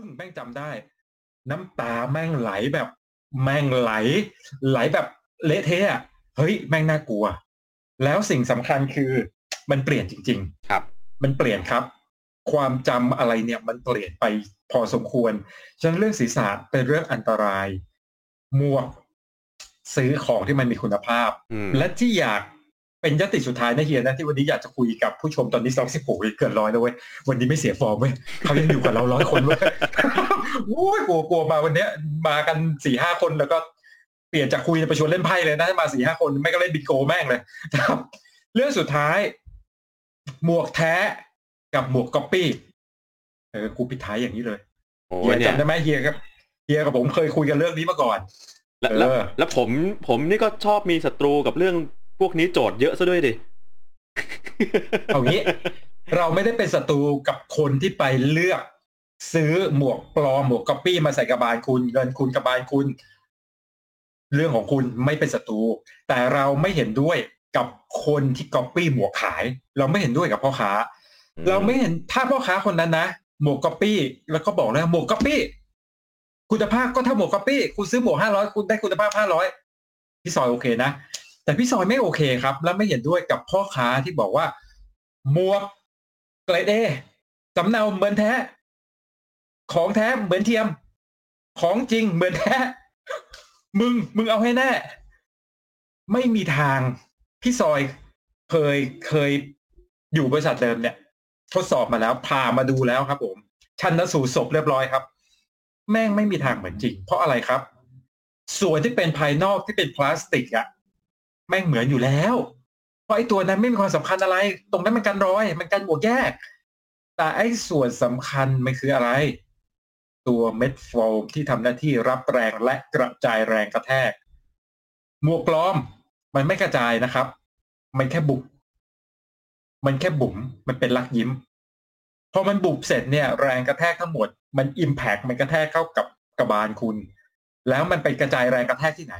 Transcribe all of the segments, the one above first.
ึ้งแม่งจำได้ น้ำตาแม่งไหลแบบ แม่งไหล ไหลแบบเละเทะอะเฮ้ยแม่งน่ากลัว แล้วสิ่งสำคัญคือมันเปลี่ยนจริงครับๆมันเปลี่ยนครับ ความจำอะไรเนี่ยมันเปลี่ยนไปพอสมควรฉะนั้นเรื่องศีรษะเป็นเรื่องอันตรายหมวกซื้อของที่มันมีคุณภาพอืมและที่อยาก เป็นยติสุดท้ายนะเฮียนะที่วันนี้อยากจะคุยกับผู้ชมตอนนี้สองสิบหกเกินร้อยแล้วเว้ยวันนี้ไม่เสียฟอร์มเว้ยเขายังอยู่กับเราร้อยคนเว้ยโอ้ยกลัวกลัวมาวันเนี้ย มากันสี่ห้าคนแล้วก็เปลี่ยนจากคุยไปชวนเล่นไพ่เลยนะมาสี่ห้าคนไม่ก็เล่นบิงโกแม่งเลยนะครับ เรื่องสุดท้าย หมวกแท้กับหมวกก๊อปปี้เออกูปิดท้ายอย่างนี้เลยโอ้เฮียเนี่ยจำได้ไหมเฮียครับเฮียกับผมเคยคุยกันเรื่องนี้มาก่อนแล้วแล้วเออแล้วผมผมนี่ก็ชอบมีศัตรูกับเรื่อง พวกนี้โจทย์เยอะซะด้วยดิเอางี้ เราไม่ได้เป็นศัตรูกับคนที่ไปเลือกซื้อหมวกปลอมหมวกก๊อปปี้มาใส่กระบาลคุณเงินคุณกระบาลคุณ เรื่องของคุณไม่เป็นศัตรูแต่เราไม่เห็นด้วยกับคนที่ก๊อปปี้หมวกขาย เราไม่เห็นด้วยกับพ่อค้าอืมเราไม่เห็นถ้าพ่อค้าคนนั้นนะหมวกก๊อปปี้แล้วก็บอกแล้วหมวกก๊อปปี้คุณภาพก็ถ้าหมวกก๊อปปี้คุณซื้อหมวกห้าร้อยคุณได้คุณภาพห้าร้อยพี่ซอยโอเคนะ แต่พี่ซอยไม่โอเคครับ และไม่เห็นด้วยกับพ่อค้าที่บอกว่าหมวกเกรดเอสำเนาเหมือนแท้ ของแท้เหมือนเทียม ของจริงเหมือนแท้ มึงมึงเอาให้แน่ ไม่มีทางพี่ซอยเคยเคยอยู่บริษัทเดิมเนี่ย ทดสอบมาแล้วพามาดูแล้วครับ ผมชันสูตรศพเรียบร้อยครับ แม่งไม่มีทางเหมือนจริง เพราะอะไรครับ ส่วนที่เป็นภายนอกที่เป็นพลาสติกอะ แม่งเหมือนอยู่แล้ว เพราะไอ้ตัวนั้นไม่มีความสำคัญอะไร ตรงนั้นมันกันรอย มันกันบวกแยก แต่ไอ้ส่วนสำคัญมันคืออะไร ตัวเม็ดโฟมที่ทำหน้าที่รับแรงและกระจายแรงกระแทก หมวกปลอม มันไม่กระจายนะครับ มันแค่บุบมันแค่บุ๋มมันเป็นลักยิ้มพอมันบุบเสร็จเนี่ย แรงกระแทกทั้งหมด มันอิมแพกมันกระแทกเข้ากับกระบาลคุณ แล้วมันไปกระจายแรงกระแทกที่ไหน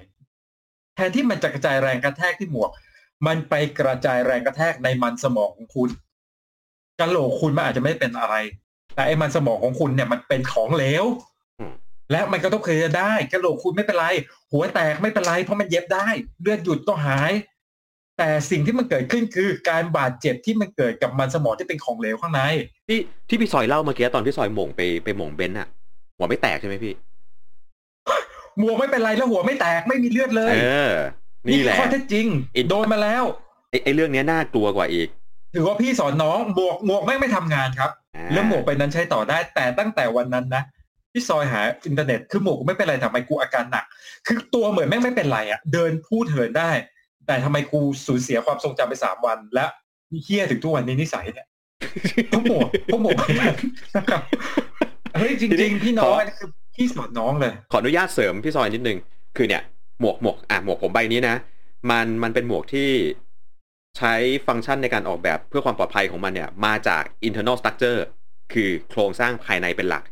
แทนที่มันจะกระจายแรงกระแทกที่หมวก มันไปกระจายแรงกระแทกในมันสมองของคุณกะโหลกคุณมันอาจจะไม่เป็นอะไร แต่ไอ้มันสมองของคุณเนี่ยมันเป็นของเหลวและมันก็ต้องเคลียร์ได้กระโหลกคุณไม่เป็นไร หัวแตกไม่เป็นไร เพราะมันเย็บได้ เลือดหยุดก็หาย แต่สิ่งที่มันเกิดขึ้นคือการบาดเจ็บที่มันเกิดกับมันสมองที่เป็นของเหลวข้างใน ที่ที่พี่ซอยเล่าเมื่อกี้ตอนพี่ซอยโหม่งไปไปโหม่งเบนซ์อะหัวไม่แตกใช่ไหมพี่ หมวกไม่เป็นไรแล้วหัวไม่แตกไม่มีเลือดเลยเออ นี่แหละข้อเท็จจริงอินโดนมาแล้วไอ้ไอ้เรื่องเนี้ยน่ากลัวกว่าอีก ถือว่าพี่สอนน้องหมวกหมวกไม่งไม่ทำงานครับอ่าแล้วหมวกไปนั้นใช้ต่อได้ แต่ตั้งแต่วันนั้นนะพี่ซอยหาอินเทอร์เน็ตคือหมวกกูไม่เป็นไรทำไมกูอาการหนัก คือตัวเหมือนแม่งไม่เป็นไรอะเดินพูดเหินได้ แต่ทำไมกูสูญเสียความทรงจำไปสามวัน และเฮี้ยถึงทุกวันนี้นิสัยเนี่ยเพราะหมวกเพราะหมวกไปนั้นนะครับเฮ้ยจริง ๆ พี่น้องอันนี้คือ พี่สอนน้องเลย ขออนุญาตเสริมพี่ซอยนิดนึง คือเนี่ย หมวกหมวกอะหมวกผมใบนี้นะ มันมันเป็นหมวกที่ใช้ฟังก์ชันในการออกแบบเพื่อความปลอดภัยของมันเนี่ย มาจาก internal structure คือโครงสร้างภายในเป็นหลัก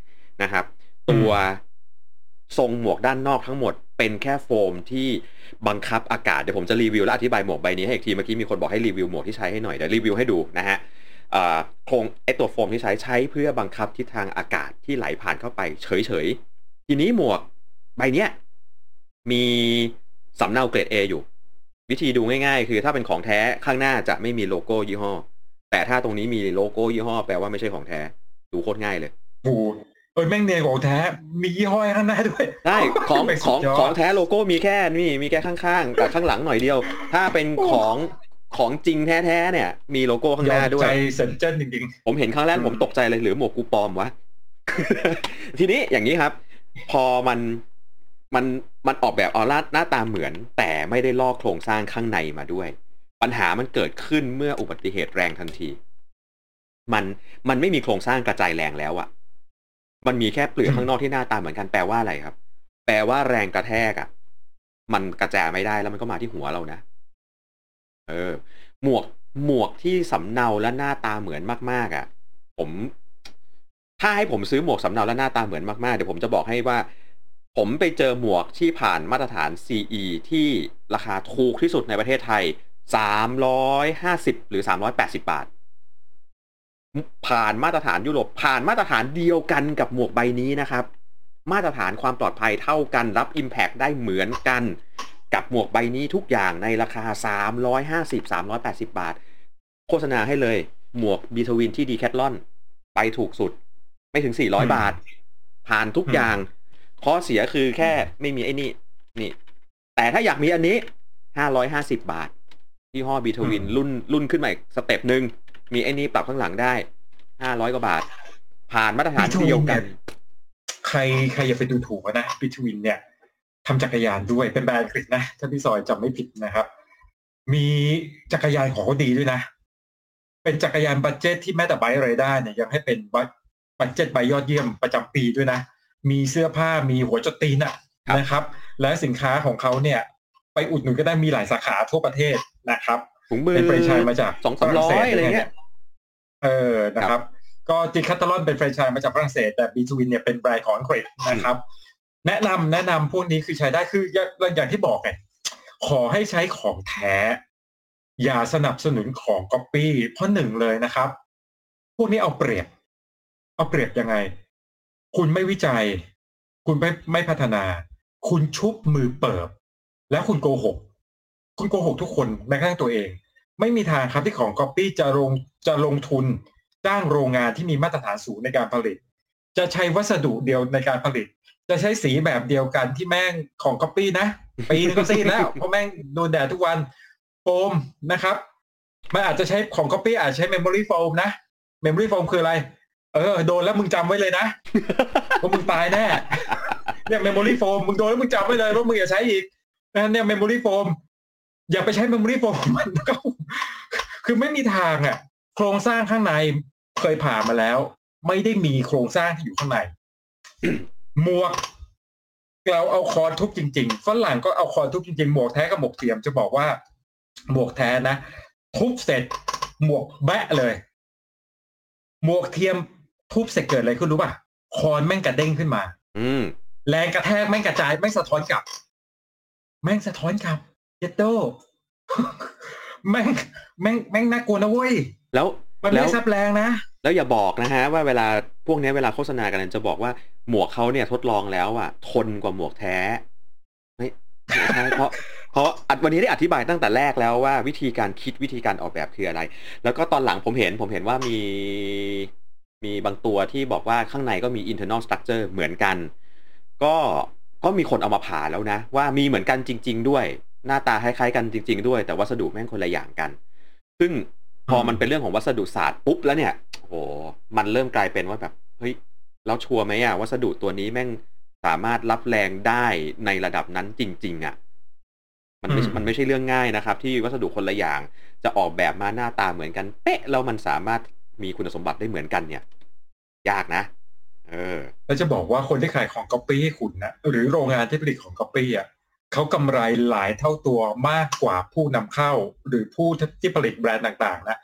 นะครับ ตัวทรงหมวกด้านนอกทั้งหมด เป็นแค่โฟมที่บังคับอากาศ เดี๋ยวผมจะรีวิวและอธิบายหมวกใบนี้ให้อีกที เมื่อกี้มีคนบอกให้รีวิวหมวกที่ใช้ให้หน่อย เดี๋ยวรีวิวให้ดูนะฮะโครงไอตัวโฟมที่ใช้ใช้เพื่อบังคับทิศทางอากาศที่ไหลผ่านเข้าไปเฉย ทีนี้หมวกใบเนี้ยมีสำเนาเกรด A อยู่ วิธีดูง่ายๆ คือถ้าเป็นของแท้ข้างหน้าจะไม่มีโลโก้ยี่ห้อ แต่ถ้าตรงนี้มีโลโก้ยี่ห้อแปลว่าไม่ใช่ของแท้ ดูโคตรง่ายเลยโอ้โหเอ้ยแม่งเนียนกว่าของแท้ มียี่ห้อยข้างหน้าด้วยใช่ของไม่ขสุอดงยอดของแท้โลโก้มีแค่นี่มีแค่ข้างๆกับข้างหลังหน่อยเดียว ถ้าเป็นของของจริงแท้ๆเนี่ย มีโลโก้ข้างหน้าด้วใจยเซนเจิ้นจริงผมเห็นครั้งแรกอืมผมตกใจเลยหรือหมวกกูปลอมวะทีนี้อย่างนี้ครับ พอมันมันมันออกแบบออร่าหน้าตาเหมือน แต่ไม่ได้ลอกโครงสร้างข้างในมาด้วย ปัญหามันเกิดขึ้นเมื่ออุบัติเหตุแรงทันที มันมันไม่มีโครงสร้างกระจายแรงแล้วอะมันมีแค่เปลือกข้างนอกที่หน้าตาเหมือนกันแปลว่าอะไรครับ แปลว่าแรงกระแทกอะมันกระจายไม่ได้แล้วมันก็มาที่หัวเรานะ เออ หมวกหมวกที่สำเนาและหน้าตาเหมือนมากๆอะ ผม ถ้าให้ผมซื้อหมวกสำเนาและหน้าตาเหมือนมากๆ เดี๋ยวผมจะบอกให้ว่า ผมไปเจอหมวกที่ผ่านมาตรฐาน CE ที่ราคาถูกที่สุดในประเทศไทย 350 หรือ 380 บาท ผ่านมาตรฐานยุโรปผ่านมาตรฐานเดียวกันกับหมวกใบนี้นะครับ มาตรฐานความปลอดภัยเท่ากันรับ Impact ได้เหมือนกัน กับหมวกใบนี้ทุกอย่างในราคา 350 380 บาท โฆษณาให้เลยหมวกบีทวินที่ดีแคทลอนไปถูกสุด ไม่ถึง400บาท ผ่านทุกอย่างข้อเสียคือแค่ไม่มีไอ้นี่ นี่ แต่ถ้าอยากมีอันนี้550บาท ยี่ห้อ B'Twin อืมรุ่นรุ่นขึ้นใหม่ step หนึ่งมีไอ้นี่ปรับข้างหลังได้500กว่าบาท ผ่านมาตรฐาน B'Twin เดียวกันเนี่ยใครใครอย่าไปดูถูกนะ B'Twin เนี่ยทำจักรยานด้วยเป็นแบรนด์อังกฤษนะถ้าพี่ซอยจำไม่ผิดนะครับ มีจักรยานของเขาดีด้วยนะ เป็นจักรยาน budget ที่แม้แต่ BikeRadar เนี่ยยังให้เป็น บัต budget bike ยอดเยี่ยมประจำปีด้วยนะ มีเสื้อผ้ามีหัวจรดตีนอะครับนะครับ และสินค้าของเขาเนี่ยไปอุดหนุนก็ได้มีหลายสาขาทั่วประเทศนะครับถุงมือเป็นแฟรนไชส์มาจากสองสามร้อยอะไรเงี้ยเออนะครับ ก็ Decathlon เป็นแฟรนไชส์มาจากฝรั่งเศสแต่ B'Twin เนี่ยเป็นแบรนด์ของอังกฤษนะครับ แนะนำแนะนำพวกนี้คือใช้ได้คืออย่างอย่างที่บอกไงขอให้ใช้ของแท้ อย่าสนับสนุนของก๊อปปี้เพราะหนึ่งเลยนะครับ พวกนี้เอาเปรียบ เอาเปรียบยังไง คุณไม่วิจัย คุณไม่ไม่พัฒนา คุณชุบมือเปิบ แล้วคุณโกหก คุณโกหกทุกคนแม้กระทั่งตัวเอง ไม่มีทางครับที่ของก๊อปปี้จะลงจะลงทุนจ้างโรงงานที่มีมาตรฐานสูงในการผลิต จะใช้วัสดุเดียวในการผลิต จะใช้สีแบบเดียวกันที่แม่งของก๊อปปี้นะปีนึงก็ซีดแล้วเพราะแม่งโดนแดดทุกวันโฟมนะครับ มันอาจจะใช้ของก๊อปปี้อาจใช้ memory foam นะ memory foam คืออะไร เออโดนแล้วมึงจำไว้เลยนะว่ามึงตายแน่เนี่ย memory foam มึงโดนแล้วมึงจำไว้เลยว่ามึงอย่าใช้อีกนะเนี่ย memory foam อย่าไปใช้ memory foam มันก็คือไม่มีทางอะ โครงสร้างข้างในเคยผ่านมาแล้ว ไม่ได้มีโครงสร้างที่อยู่ข้างในหมวกเราเอาคอนทุบจริงๆฝรั่งก็เอาคอนทุบจริงๆหมวกแท้กับหมวกเทียมจะบอกว่า หมวกแท้นะทุบเสร็จ หมวกแบะเลย หมวกเทียม ทุบเสร็จเกิดอะไรขึ้นรู้ป่ะคอนแม่งกระเด้งขึ้นมา อืมแรงกระแทกแม่งกระจายแม่งสะท้อนกลับ แม่งสะท้อนกลับเยดโดแม่งแม่งแม่งน่ากลัวนะเว้ยแล้วมันแล้วไม่ซับแรงนะ แล้วอย่าบอกนะฮะ ว่าเวลาพวกเนี้ยเวลาโฆษณากันจะบอกว่าหมวกเขาเนี่ยทดลองแล้วอะ ทนกว่าหมวกแท้ไม่ไม่ใช่เพราะเพราะอัดวันนี้ได้อธิบายตั้งแต่แรกแล้วว่าวิธีการคิดวิธีการออกแบบคืออะไร แล้วก็ตอนหลังผมเห็นผมเห็นว่ามี มีบางตัวที่บอกว่าข้างในก็มี internal structure เหมือนกัน ก็ก็มีคนเอามาผ่าแล้วนะ ว่ามีเหมือนกันจริง ๆ ด้วย หน้าตาคล้ายๆกันจริง ๆ ด้วยแต่วัสดุแม่งคนละอย่างกัน ซึ่งพอมันเป็นเรื่องของวัสดุศาสตร์ปุ๊บแล้วเนี่ยโอ้โหมันเริ่มกลายเป็นว่าแบบเฮ้ยแล้วชัวร์ไหมอะวัสดุตัวนี้แม่งสามารถรับแรงได้ในระดับนั้นจริง ๆอะมันไม่อืมมันไม่ใช่เรื่องง่ายนะครับ ที่วัสดุคนละอย่างจะออกแบบมาหน้าตาเหมือนกัน เป๊ะแล้วมันสามารถ มีคุณสมบัติได้เหมือนกันเนี่ย ยากนะ เออ แล้วจะบอกว่าคนที่ขายของก๊อปปี้ให้คุณนะหรือโรงงานที่ผลิตของก๊อปปี้อะเขากำไรหลายเท่าตัวมากกว่าผู้นำเข้า หรือผู้ที่ผลิตแบรนด์ต่างๆ นะ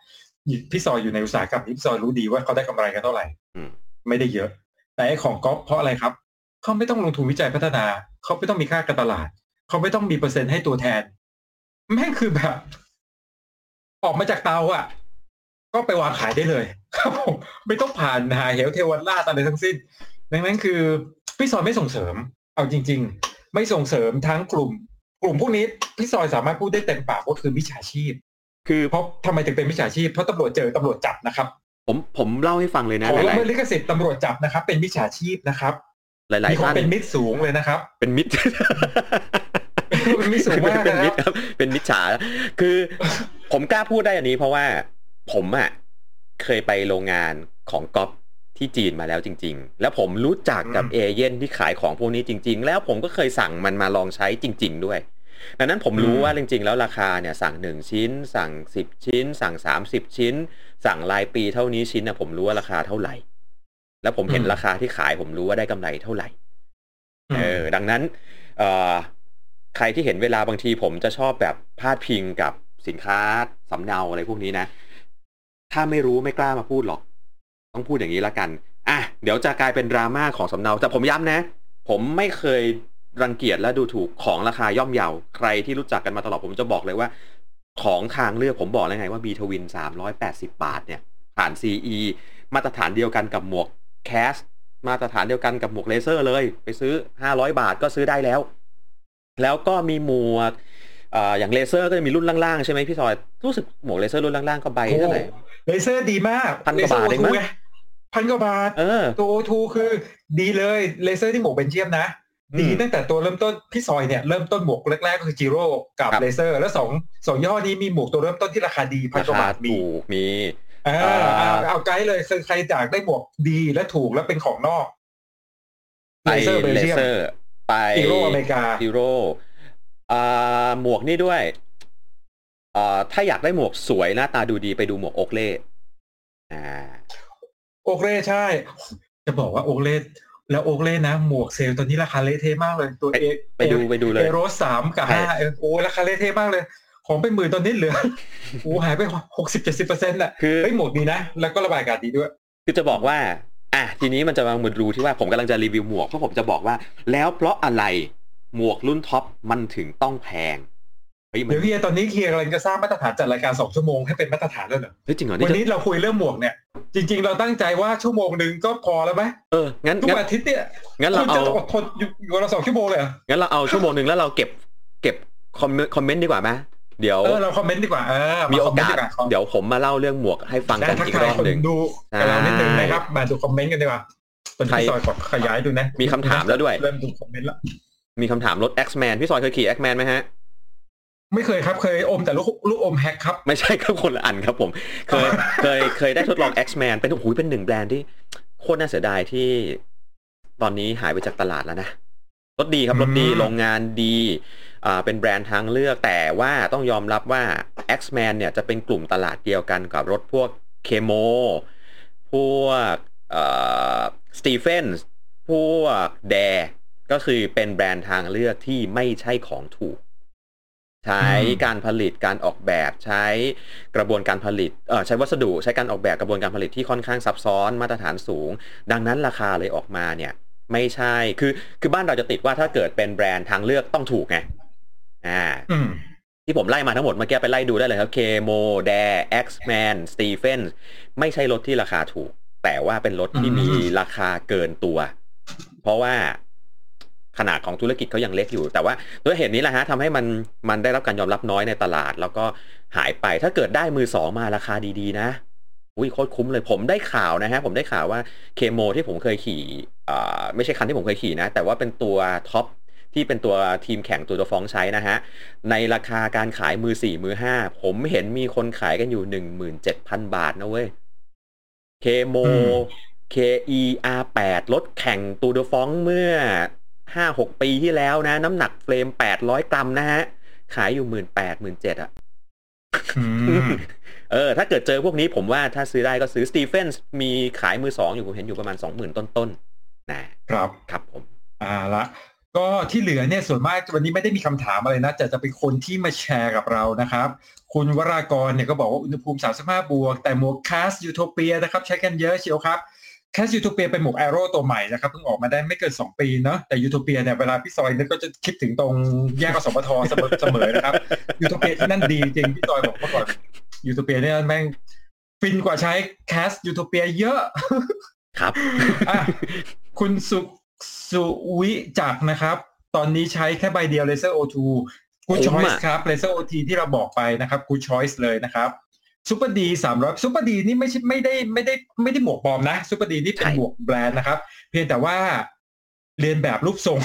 พี่ซอยอยู่ในอุตสาหกรรมนี้พี่ซอยรู้ดีว่าเขาได้กำไรกันเท่าไหร่อืมไม่ได้เยอะ แต่ไอ้ของก๊อปเพราะอะไรครับเขาไม่ต้องลงทุนวิจัยพัฒนาเขาไม่ต้องมีค่าการตลาดเขาไม่ต้องมีเปอร์เซ็นต์ให้ตัวแทนแม่งคือแบบ ออกมาจากเตาอะ ก็ไปวางขายได้เลยครับผมไม่ต้องผ่านหาเหวเทวันลาดอะไรทั้งสิ้น ดังนั้นคือพี่ซอยไม่ส่งเสริม เอาจริง ๆ ไม่ส่งเสริมทั้งกลุ่ม กลุ่มพวกนี้พี่ซอยสามารถพูดได้เต็มปากว่าคือมิจฉาชีพ คือเพราะทำไมถึงเป็นมิจฉาชีพเพราะตำรวจเจอตำรวจจับนะครับ ผมผมเล่าให้ฟังเลยนะของหละลายเมิดลิขสิทธิ์ตำรวจจับนะครับ เป็นมิจฉาชีพนะครับๆหลายมีๆความท่านเป็นมิตรสูงเลยนะครับ เป็นมิตรเป็นมิตรสูงมากเป็นนะคมิรัตบรครับเป็นมิตรฉาคือผมกล้าพูดได้อันนี้เพราะว่า ผมอะเคยไปโรงงานของก๊อปที่จีนมาแล้วจริง ๆ แล้วผมรู้จักกับอืมเอเย่นที่ขายของพวกนี้จริง ๆ แล้วผมก็เคยสั่งมันมาลองใช้จริง ๆ ด้วย ดังนั้นผมรู้ว่าจริง ๆ แล้วราคาเนี่ยสั่งหนึ่งชิ้น สั่งสิบชิ้น สั่งสามสิบชิ้น สั่งรายปีเท่านี้ชิ้นนะผมรู้ว่าราคาเท่าไหร่ แล้วผมเห็นราคาที่ขายผมรู้ว่าได้กำไรเท่าไหร่ เออ ดังนั้นเอ่อใครที่เห็นเวลาบางทีผมจะชอบแบบพาดพิงกับสินค้าสำเนาอะไรพวกนี้นะ ถ้าไม่รู้ไม่กล้ามาพูดหรอก ต้องพูดอย่างนี้ละกัน อะ เดี๋ยวจะกลายเป็นดราม่าของสำเนาแต่ผมย้ำนะ ผมไม่เคยรังเกียจและดูถูกของราคาย่อมเยาใครที่รู้จักกันมาตลอดผมจะบอกเลยว่า ของทางเลือกผมบอกแล้วไงว่า B'Twin สามร้อยแปดสิบบาทเนี่ย ผ่าน CE มาตรฐานเดียวกันกับหมวก Kask มาตรฐานเดียวกันกับหมวก Lazer เลย ไปซื้อ 500 บาทก็ซื้อได้แล้ว แล้วก็มีหมวกเอ่ออย่าง Lazer ก็จะมีรุ่นล่างๆ ใช่ไหมพี่ซอย รู้สึกหมวก Lazer รุ่นล่างๆ ก็ใบเท่าไหร่ Lazer ดีมากพันกว่าบาทเองมั้งลซร์ O2 พันกว่าบาทเออตัวทูคือ ดีเลย Lazer ที่หมวกเบลเยียมนะอืมดีตั้งแต่ตัวเริ่มต้นพี่ซอยเนี่ยเริ่มต้นหมวกแรกๆก็คือ Giro กับครับ Lazer แล้วสองสองยี่ห้อนี้มีหมวกตัวเริ่มต้นที่ราคาดีพันรากว่าคาบาทมีถูกมีอ่าอ่าเอาเอาไกด์เลยคือใครอยากได้หมวกดีและถูกและเป็นของนอกไปเลเซอร์เบลเลเจียมเซอร์ไปอีโรอเมริกาอีโรอ่าหมวกนี่ด้วย อ่าถ้าอยากได้หมวกสวยหน้าตาดูดีไปดูหมวกโอกเล่อ่าโอเคเล่ใช่ จะบอกว่าโอเคเล่แล้วโอเคเล่นะ หมวกเซลล์ตัวนี้ราคาเละเทะมากเลย ตัวไปเอไปดูไปดูเลยเอโรสามกับใช่ห้าเออโอ้ราคาเละเทะมากเลย ของเป็นหมื่นตอนนี้เหลือโอ้หายไปหกสิบเจ็ดสิบเปอร์เซ็นต์อะคือเฮ้ยหมวกดีนะ แล้วก็ระบายอากาศดีด้วย คือจะบอกว่า อะทีนี้มันจะมาหมุดรูที่ว่าผมกำลังจะรีวิวหมวกเพราะผมจะบอกว่า แล้วเพราะอะไรหมวกรุ่นท็อปมันถึงต้องแพง เฮ้ยมันเดี๋ยวเฮียตอนนี้เฮียกำลังจะสร้างมาตรฐานจัดรายการสองชั่วโมงให้เป็นมาตรฐานแล้วเหรอเฮ้ยจริงเหรอวันนี่นี้จะเราคุยเรื่องหมวกเนี่ย จริง ๆ เราตั้งใจว่าชั่วโมงหนึ่งก็พอแล้วไหมเอองั้นทุกงั้นอาทิตย์เนี่ยงั้นเราคุณเอาจะอดทนอยู่อยู่กับเราสองชั่วโมงเลยเหรองั้นเราเอาชั่วโมงหนึ่งแล้วเราเก็บเก็บคอมเมนต์คอมเมนต์ดีกว่าไหมเดี๋ยวเออเราคอมเมนต์ดีกว่าเออมีโอคมเมนกาต์สดีว่เดี๋ยวผมมาเล่าเรื่องหมวกให้ฟังได้กันทักอีกทายรอบคนหนึ่งดูใช่กับเรานิดนึงนะครับมาดูคอมเมนต์กันดีกว่าตอนนี้ใครพี่ซอยขอขยายดูนะมีคำถามแล้วด้วยเริ่มดูคอมเมนต์แล้วมีคำถามรถ X-Man พี่ซอยเคยขี่ X-Man ไหมฮะ ไม่เคยครับเคยอมแต่ลูกลูกอม Hacks ครับ ไม่ใช่ครับคนละอันครับผมเคยเคยเคยได้ทดลอง X-Man เป็นโอ้โหเป็นหนึ่งแบรนด์ที่โคตรน่าเสียดายที่ตอนนี้หายไปจากตลาดแล้วนะรถดีครับอืมรถดีโรงงานดีอ่าเป็นแบรนด์ทางเลือกแต่ว่าต้องยอมรับว่า X-Man เนี่ยจะเป็นกลุ่มตลาดเดียวกันกับรถพวกเคโมพวกสตีเฟนส์พวกแดก็คือเป็นแบรนด์ทางเลือกที่ไม่ใช่ของถูก ใช้การผลิตการออกแบบใช้กระบวนการผลิตเออใช้วัสดุใช้การออกแบบกระบวนการผลิตที่ค่อนข้างซับซ้อนมาตรฐานสูง ดังนั้นราคาเลยออกมาเนี่ย ไม่ใช่คือคือบ้านเราจะติดว่าถ้าเกิดเป็นแบรนด์ทางเลือกต้องถูกไงอ่าอืมที่ผมไล่มาทั้งหมดเมื่อกี้ไปไล่ดูได้เลยครับเคโมแด X-Man Stephen ไม่ใช่รถที่ราคาถูก แต่ว่าเป็นรถที่อืมมีราคาเกินตัว เพราะว่า ขนาดของธุรกิจเขายังเล็กอยู่ แต่ว่าด้วยเหตุนี้แหละฮะทำให้มันมันได้รับการยอมรับน้อยในตลาด แล้วก็หายไปถ้าเกิดได้มือสองมาราคาดีๆ นะอุ้ยโคตรคุ้มเลยผมได้ข่าวนะฮะ ผมได้ข่าวว่าเคโมที่ผมเคยขี่อ่าไม่ใช่คันที่ผมเคยขี่นะ แต่ว่าเป็นตัวท็อปที่เป็นตัวทีมแข่งตัวตัวฟ้องใช้นะฮะ ในราคาการขายมือสี่มือห้าผมเห็นมีคนขายกันอยู่หนึ่งหมื่นเจ็ดพันบาทนะเว้ยเคโมอืม KER8 รถแข่งตูดฟองเมื่อ ห้าหกปีที่แล้วนะ น้ำหนักเฟรมแปดร้อยกรัมนะฮะ ขายอยู่หมื่นแปดหมื่นเจ็ดอะอืมเออ ถ้าเกิดเจอพวกนี้ผมว่าถ้าซื้อได้ก็ซื้อ Stevens มีขายมือสองอยู่ผมเห็นอยู่ประมาณสองหมื่นต้นๆนะครับครับผม อ่าละก็ที่เหลือเนี่ยส่วนมากวันนี้ไม่ได้มีคำถามอะไรนะแต่จะเป็นคนที่มาแชร์กับเรานะครับ คุณวรากรเนี่ยก็บอกว่าอุณหภูมิ 35 บวก แต่หมวก Kask Utopia นะครับ ใช้กันเยอะเชียวครับ Kask Utopia เป็นหมวก aero ตัวใหม่นะครับเพิ่งออกมาได้ไม่เกิน 2 ปีเนาะแต่ยูโทเปียเนี่ยเวลาพี่ซอยนึกก็จะคิดถึงตรงแยกกสมทเสมอเสมอนะครับยูโทเปียที่นั่นดีจริงพี่ซอยบอกเมื่อก่อนยูโทเปียเนี่ยแม่งฟินกว่าใช้ Kask Utopia เยอะครับอะคุณสุสุวิจักรนะครับ ตอนนี้ใช้แค่ใบเดียวเลเซอร์ O2 Good คุ้ม Choice อะครับเลเซอร์ OT ที่เราบอกไปนะครับ Good Choice เลยนะครับ ซูเปอร์ดีสามร้อยซูเปอร์ดีนี่ไม่ใช่ไม่ได้ไม่ได้ไม่ได้หมวกปลอมนะซูเปอร์ดีนี่เป็นใช่หมวกแบรนด์นะครับ เพียงแต่ว่าเรียนแบบรูปทรง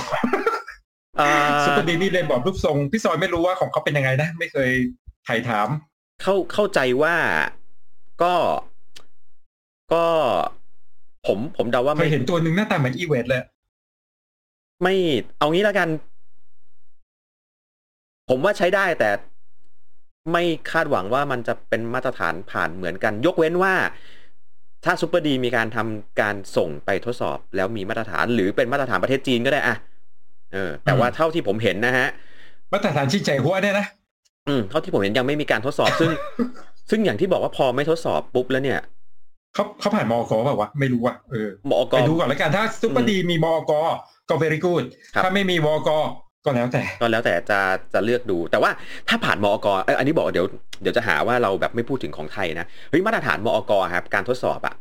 อ่าซูเปอร์ดีนี่เรียนแบบรูปทรงพี่ซอยไม่รู้ว่าของเขาเป็นยังไงนะ ไม่เคยถ่ายถาม เข้าเข้าใจว่าก็ก็ผมผมเดาว่าเคไม่ยเห็นตัวหนึ่งหน้าตาเหมือนอีเวทเลยไม่เอางี้แล้วกัน ผมว่าใช้ได้แต่ ไม่คาดหวังว่ามันจะเป็นมาตรฐานผ่านเหมือนกัน ยกเว้นว่า ถ้าซูเปอร์ดีมีการทำการส่งไปทดสอบ แล้วมีมาตรฐานหรือเป็นมาตรฐานประเทศจีนก็ได้อะเออ แต่ว่าอืมเท่าที่ผมเห็นนะฮะ มาตรฐานชิงใจหัวเนี่ยนะอืมเท่าที่ผมเห็นยังไม่มีการทดสอบซึ่ง ซึ่งอย่างที่บอกว่าพอไม่ทดสอบปุ๊บแล้วเนี่ยเขาเขาผ่านมอกเปล่าวะไม่รู้อะเออมอกไปดูก่อนแล้วกันถ้าซุปเปอร์ดีมีมอกก็ very good ครับถ้าไม่มีมอก ก็แล้วแต่ก็แล้วแต่จะจะเลือกดู แต่ว่าถ้าผ่านมอกเอยอันนี้บอกเดี๋ยวเดี๋ยวจะหาว่าเราแบบไม่พูดถึงของไทยนะเฮ้ยมาตรฐานมอกครับ การทดสอบอะ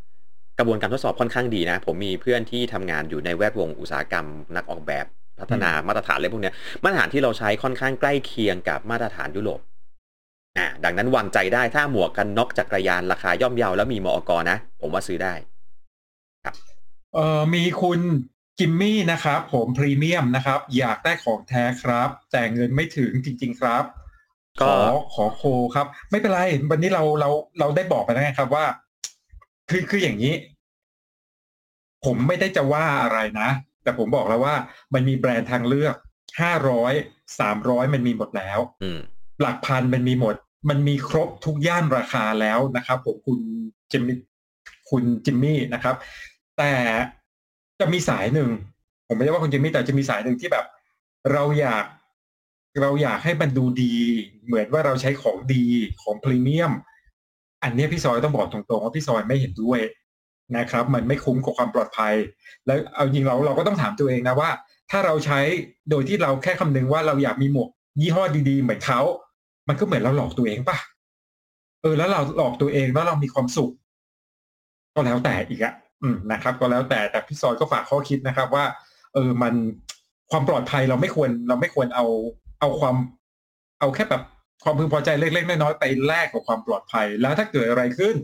กระบวนการทดสอบค่อนข้างดีนะ ผมมีเพื่อนที่ทำงานอยู่ในแวดวงอุตสาหกรรม นักออกแบบพัฒนามาตรฐานอะไรพวกเนี้ยมาตรฐานที่เราใช้ค่อนข้างใกล้เคียงกับมาตรฐานยุโรปอ่าดังนั้นวางใจได้ถ้าหมวกกันน็อกจักรยานราคาย่อมเยาแล้วมีมอกนะ ผมว่าซื้อได้เอ่อมีคุณ จิมมี่นะครับผมพรีเมียมนะครับ อยากได้ของแท้ครับ แต่เงินไม่ถึงจริง ๆครับก็ขอขอโคครับ ไม่เป็นไร วันนี้เราเราเราได้บอกไปแล้วไงครับว่า คือคืออย่างนี้ ผมไม่ได้จะว่าอะไรนะ แต่ผมบอกแล้วว่า มันมีแบรนด์ทางเลือกห้าร้อยสามร้อยมันมีหมดแล้ว อืม หลักพันมันมีหมด มันมีครบทุกย่านราคาแล้วนะครับผมคุณจิมมี่คุณจิมมี่นะครับ แต่ จะมีสายหนึ่ง ผมไม่ได้ว่าคุณจิมมี่แต่จะมีสายหนึ่งที่แบบ เราอยากเราอยากให้มันดูดี เหมือนว่าเราใช้ของดีของพรีเมียม อันนี้พี่ซอยต้องบอกตรงๆว่าพี่ซอยไม่เห็นด้วยนะครับ มันไม่คุ้มกับความปลอดภัย แล้วเอาจริงเราเราก็ต้องถามตัวเองนะว่า ถ้าเราใช้โดยที่เราแค่คำนึงว่าเราอยากมีหมวกยี่ห้อดีๆ เหมือนเขามันก็เหมือนเราหลอกตัวเองป่ะเออแล้วเราหลอกตัวเองแล้วเรามีความสุข ก็แล้วแต่อีกอะ นะครับ ก็แล้วแต่แต่พี่ซอยก็ฝากข้อคิดนะครับ ว่า เออมันความปลอดภัยเราไม่ควร เราไม่ควรเอาเอาความ เอาแค่แบบความพึงพอใจเล็กๆน้อยๆไปแลกกับความปลอดภัย แล้วถ้าเกิดอะไรขึ้น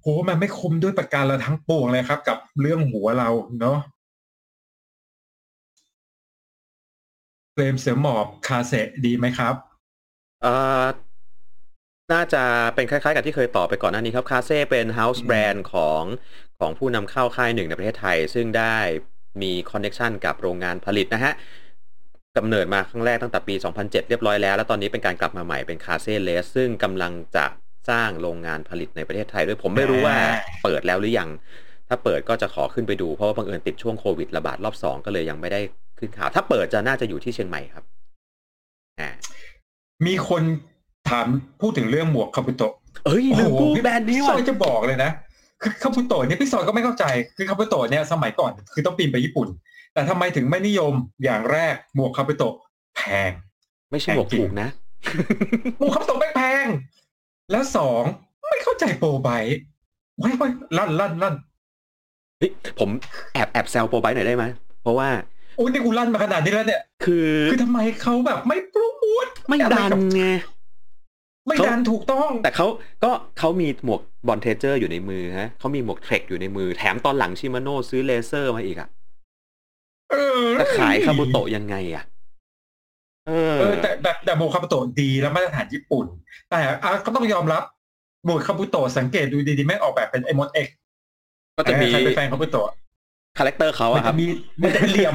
โหมันไม่คุ้มด้วยประการละทั้งปวงเลยครับ กับเรื่องหัวเราเนาะเฟรมเสือหมอบคาเซดีไหมครับเอ่อน่าจะเป็นคล้ายๆ กับที่เคยตอบไปก่อนหน้านี้ครับคาเซ่เป็น House อืม Brand ของ ของผู้นำเข้าค่ายหนึ่งในประเทศไทย ซึ่งได้มีคอนเน็ชันกับโรงงานผลิตนะฮะกำเนิดมาครั้งแรกตั้งแต่ปี 2007 เรียบร้อยแล้ว แล้วตอนนี้เป็นการกลับมาใหม่เป็นคาเซ่เลสซึ่งกำลังจะสร้างโรงงานผลิตในประเทศไทยด้วยผมไม่รู้ว่าอ่าเปิดแล้วหรือยัง ถ้าเปิดก็จะขอขึ้นไปดู เพราะว่าบังเอิญติดช่วงโควิดระบาดรอบสองก็เลยยังไม่ได้ขึ้นข่าว ถ้าเปิดจะน่าจะอยู่ที่เชียงใหม่ครับอ่ามีคนถามพูดถึงเรื่องหมวกคาบุโตะเอ้ยลืมพูดพี่แบรนด์นี้พี่ซว่ะอยจะบอกเลยนะ คือคาบุโตะเนี่ยพี่ซอยก็ไม่เข้าใจ คือคาบุโตะเนี่ยสมัยก่อนคือต้องปีนไปญี่ปุ่น แต่ทำไมถึงไม่นิยมอย่างแรกหมวกคาบุโตะแพง ไม่ใช่หมวกถูกนะหมวกคาบุโตะแพง แล้วสองไม่เข้าใจโปรไบต์ไว้ไว้ลั่นลั่นลั่นเฮ้ยผมแอบแอบแซวโปรไบต์หน่อยได้ไหมเพราะว่าโอ้ยนี่กูลั่นมาขนาดนี้แล้วเนี่ย คือ คือทำไมเขาแบบไม่โปรโมทไม่ดันไง ไม่ดันถูกต้อง แต่เขาก็เขามีหมวก Bontrager อยู่ในมือฮะเขามีหมวก Trek อยู่ในมือแถมตอนหลัง Shimano ซื้อ Lazer มาอีกอะเออจะขาย Kabuto ยังไงอะเออเออแต่แต่แต่หมวก Kabuto ดีแล้วมาตรฐานญี่ปุ่น แต่อะก็ต้องยอมรับหมวก Kabuto สังเกตดูดีๆแม่งออกแบบเป็นไอ้มดเอ็กซ์ก็จะมีใครเป็นแฟน Kabuto character เขามันอะคจะรับมีมันจะเป็นเหลี่ยม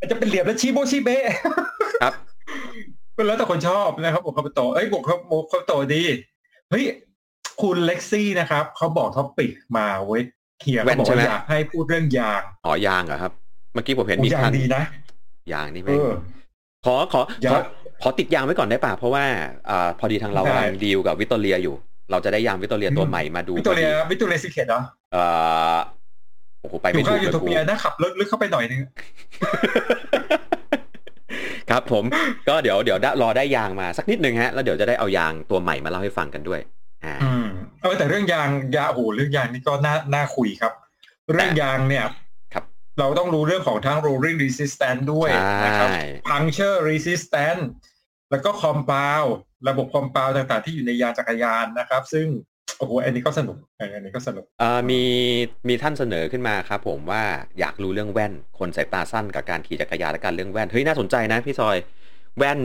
มันจะเป็นเหลี่ยมแล้วชีโบชีเบะครับ ก็แล้วแต่คนชอบนะครับหมวก Kabuto เอ้ยหมวกคาหมวก Kabuto ดีเฮ้ยคุณเล็กซี่นะครับเขาบอก topic มาเว้ยเฮียแว่เขานบอกใช่ไหมว่าอยากให้พูดเรื่องยางอ๋อยางเหรอครับ เมื่อกี้ผมเห็นโอ้มียางท่านดีนะยางนี่เอแม่งอขอขอขยาอขอติดยางไว้ก่อนได้ป่ะเพราะว่าอ่าพอดีทางเราได้กำลังดีลกับ Vittoria อยู่ เราจะได้ยางวิตตอเรียตัวใหม่มาดูวิตอเรียพอดีวิตอเรียซีเคทเหรอเอ่อโอ้โหไปอยู่ไม่ถูข้ากงเลยูยโทกูเปียนะขับลึกๆเข้าไปหน่อยนึง ครับผมก็เดี๋ยวเดี๋ยวได้รอได้ยางมาสักนิดนึงฮะแล้วเดี๋ยวจะได้เอายางตัวใหม่มาเล่าให้ฟังกันด้วยอ่าอืมเออแต่เรื่องยางยาโอ้โหเรื่องยางนี่ก็น่าน่าคุยครับ เรื่องยางเนี่ยครับ เราต้องรู้เรื่องของทั้ง rolling resistance ด้วยใช่นะครับ puncture resistance แล้วก็ compound ระบบ compound ต่างๆ ที่อยู่ในยางจักรยานนะครับ ซึ่ง โอ้โหอันนี้ก็สนุกอันนี้ก็สนุกเอ่อมีมีท่านเสนอขึ้นมาครับผมว่าอยากรู้เรื่องแว่น คนสายตาสั้นกับการขี่จักรยานและการเรื่องแว่นเฮ้ยน่าสนใจนะพี่ซอย แว่น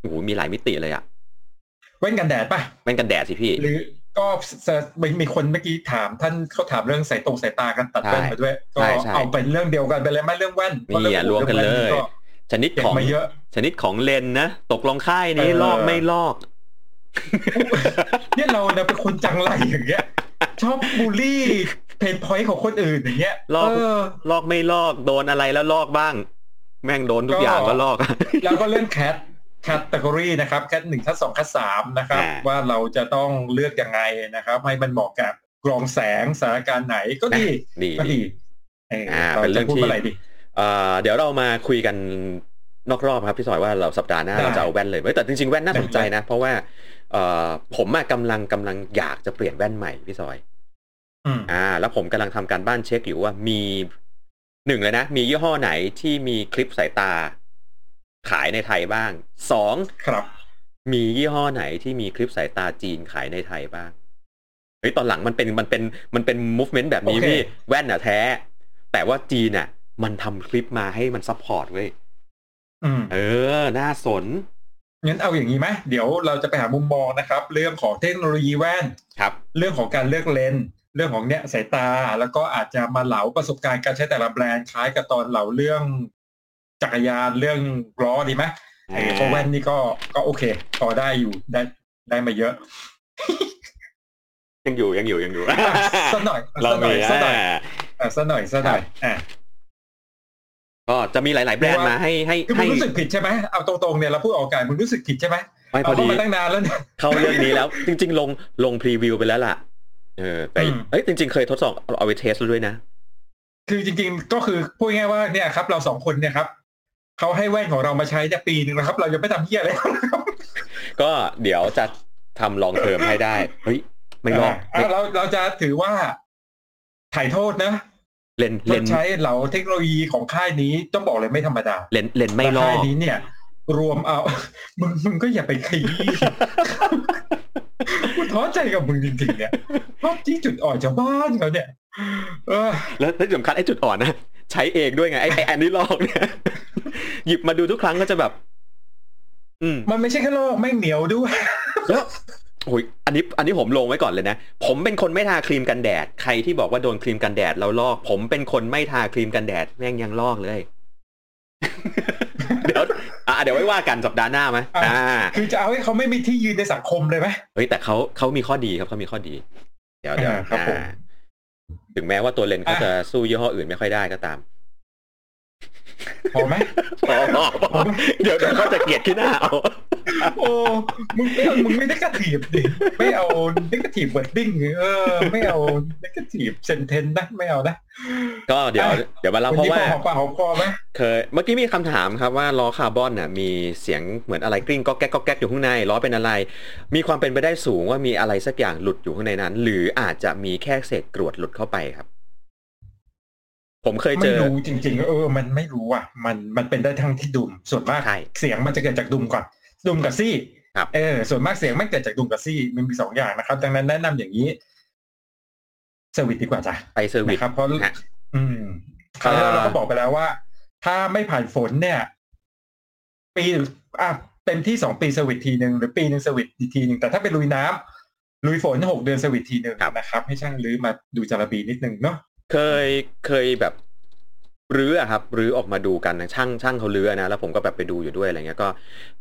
โอ้โหมีหลายมิติเลยอะแว่นกันแดดป่ะแว่นกันแดดสิพี่ หรือก็เสิร์ชมีมีคนเมื่อกี้ถาม ท่านเขาถามเรื่องสายตรงสายตากันตัดแว่นมาด้วยก็ใช่ใช่เอาเป็นเรื่องเดียวกันไปเลยไหมเรื่องแว่นนี่อะรวมกันเลยก็ชนิดเก็บของมาเยอะชนิดของเลนส์นะตกลงค่ายนี้เออลอกไม่ลอก เนี่ยเราเนี่ยเป็นคนจังไรอย่างเงี้ย ชอบบูลลี่ pain point ของคนอื่นอย่างเงี้ยลอกเออลอกไม่ลอกโดนอะไรแล้วลอกบ้าง แม่งโดนทุกอย่างก็ลอกแล้วก็เรื่อง cat cate gory นะครับ cat หนึ่ง cat สอง cat สามนะครับอ่าว่าเราจะต้องเลือกยังไงนะครับ ให้มันเหมาะกับกรองแสงสถานการณ์ไหนก็ดีดีก็ดีดีเอออ่าเราเป็นเรื่จะองพูดที่เมื่อไหร่ดีเอ่อเดี๋ยวเรามาคุยกันนอกรอบครับพี่สอยว่าเราสัปดาห์หน้าได้เราจะเอาแว่นเลยเว้ยแต่จริงๆแว่นน่าสนใจนะ เพราะว่าเอ่อ ผมอะกำลังกำลังอยากจะเปลี่ยนแว่นใหม่พี่สอยอืมอ่า แล้วผมกำลังทำการบ้านเช็คอยู่ว่ามีหนึ่งเลยนะ มียี่ห้อไหนที่มีคลิปสายตา ขายในไทยบ้างสองครับ มียี่ห้อไหนที่มีคลิปสายตาจีนขายในไทยบ้างเฮ้ยตอนหลังมันเป็นมันเป็นมันเป็น movement แบบนี้โอเคพี่แว่นอะแท้ แต่ว่าจีนอะมันทำคลิปมาให้มัน support เว้ยอืมเออ น่าสน งั้นเอาอย่างนี้ไหมเดี๋ยวเราจะไปหามุมมองนะครับ เรื่องของเทคโนโลยีแว่นครับ เรื่องของการเลือกเลนส์เรื่องของเนี้ยสายตา แล้วก็อาจจะมาเหลาประสบการณ์การใช้แต่ละแบรนด์คล้ายกับตอนเหลาเรื่องจักรยานเรื่องล้อดีไหมไอ้เพราะแว่นนี่ก็ก็โอเคพอได้อยู่ได้ได้มาเยอะ ยังอยู่ยังอยู่ยังอยู่สักหน่อยเราสักหน่มีอยสักหน่อยอ่าอะสักหน่อยสักหน่อยอะ ก็จะมีหลาย ๆ แบรนด์มาให้ให้คือมึให้งรู้สึกผิดใช่ไหมเอาตรงๆเนี่ยเราพูดออกอากาศมึงรู้สึกผิดใช่ไหมไม่พเอาอเข้าดีมาตั้งนานแล้วเนี่ยเข้าเรื่องนี้แล้ว จริง ๆ ลงลงพรีวิวไปแล้วล่ะเออแต่อืมเอ้ยจริง ๆ เคยทดสอบเอาไปเทสแล้วด้วยนะ คือจริง ๆ ก็คือพูดง่ายๆว่าเนี่ยครับ เราสองคนเนี่ยครับเขาให้แว่นของเรามาใช้เนี่ยปีหนึ่งแล้วครับ เรายังไม่ทำเหี้ยอะไรนะครับก็เดี๋ยวจะทำลองเทอมให้ได้เฮ้ยไม่ลอกอะเราเราจะถือว่าถ่ายโทษนะ เลนเลเรานใช้เหล่าเทคโนโลยีของค่ายนี้ต้องบอกเลยไม่ธรรมดาเลนเลนไม่ลอค่ายกนี้เนี่ย รวมเอา มึงมึงก็อย่าไปขยี้กูท้อใจกับมึงจริงๆเนี่ยเพราะที่จุดอ่อนชาวบ้านเขาเนี่ยเออแล้วที่สำคัญไอ้จุดอ่อนนะใช้เองด้วยไงไอ้ไอ้อันนี้ลอกเนี่ยหยิบมาดูทุกครั้งก็จะแบบ อืมมันไม่ใช่แค่โลกไม่งเหนียวด้วยแล้ว โอ้ยอันนี้อันนี้ผมลงไว้ก่อนเลยนะ ผมเป็นคนไม่ทาครีมกันแดด ใครที่บอกว่าโดนครีมกันแดดแล้วลอก ผมเป็นคนไม่ทาครีมกันแดด แม่งยังลอกเลย เดี๋ยวอะเดี๋ยวไว้ว่ากันสัปดาห์หน้าไหมอะอ่าคือจะเอาให้เขาไม่มีที่ยืนในสังคมเลยไหมเฮ้ยแต่เขาเขามีข้อดีครับเขามีข้อดี เดี๋ยวเดี๋ยวอ่าครับผมอ่าถึงแม้ว่าตัวเลนส์เขาอะจะสู้ยี่ห้ออื่นไม่ค่อยได้ก็ตาม พอไหมพอพอพอเดี๋ยวเดี๋ยวเขาจะเกลียดที่หน้าเอาโอ้มึงไม่เอามึงไม่ได้กระถีบดิไม่เอา negative wording เออ ไม่เอา negative sentence นะไม่เอานะก็เดี๋ยวอะเดี๋ยวมาเล่าวันเพราะนี้ว่าพอหอมปากหอมคอไหมเคยเมื่อกี้มีคำถามครับว่าล้อคาร์บอนน่ะมีเสียงเหมือนอะไรกริ้งก็แก๊กก็แก๊กอยู่ข้างในล้อเป็นอะไร มีความเป็นไปได้สูงว่ามีอะไรสักอย่างหลุดอยู่ข้างในนั้น หรืออาจจะมีแค่เศษกรวดหลุดเข้าไปครับ ผมเคยเจไม่อรู้จริง ๆ เออ มันไม่รู้อะ มันมันเป็นได้ทั้งที่ดุมส่วนมากใช่เสียงมันจะเกิดจากดุมก่อน ดุมกับซี่ครับเออส่วนมากเสียงไม่เกิดจากดุมกับซี่มันมีสองอย่างนะครับดังนั้นแนะนำอย่างนี้ service ดีกว่าจ้ะไป service นะครับเพราะฮะอืมคราวที่แล้วอ่าเราก็บอกไปแล้วว่า ถ้าไม่ผ่านฝนเนี่ย ปีอะเต็มที่สองปี service ทีหนึ่งหรือปีหนึ่ง service อีกทีหนึ่งแต่ถ้าเป็นลุยน้ำลุยฝนหกเดือน service ทีหนึ่งนะครับ ให้ช่างรื้อมาดูจาระบีนิดนึงเนาะ เคยเคยแบบรื้ออะครับรื้อออกมาดูกันนะช่างช่างเขารื้อนะแล้วผมก็แบบไปดูอยู่ด้วยอะไรเงี้ยก็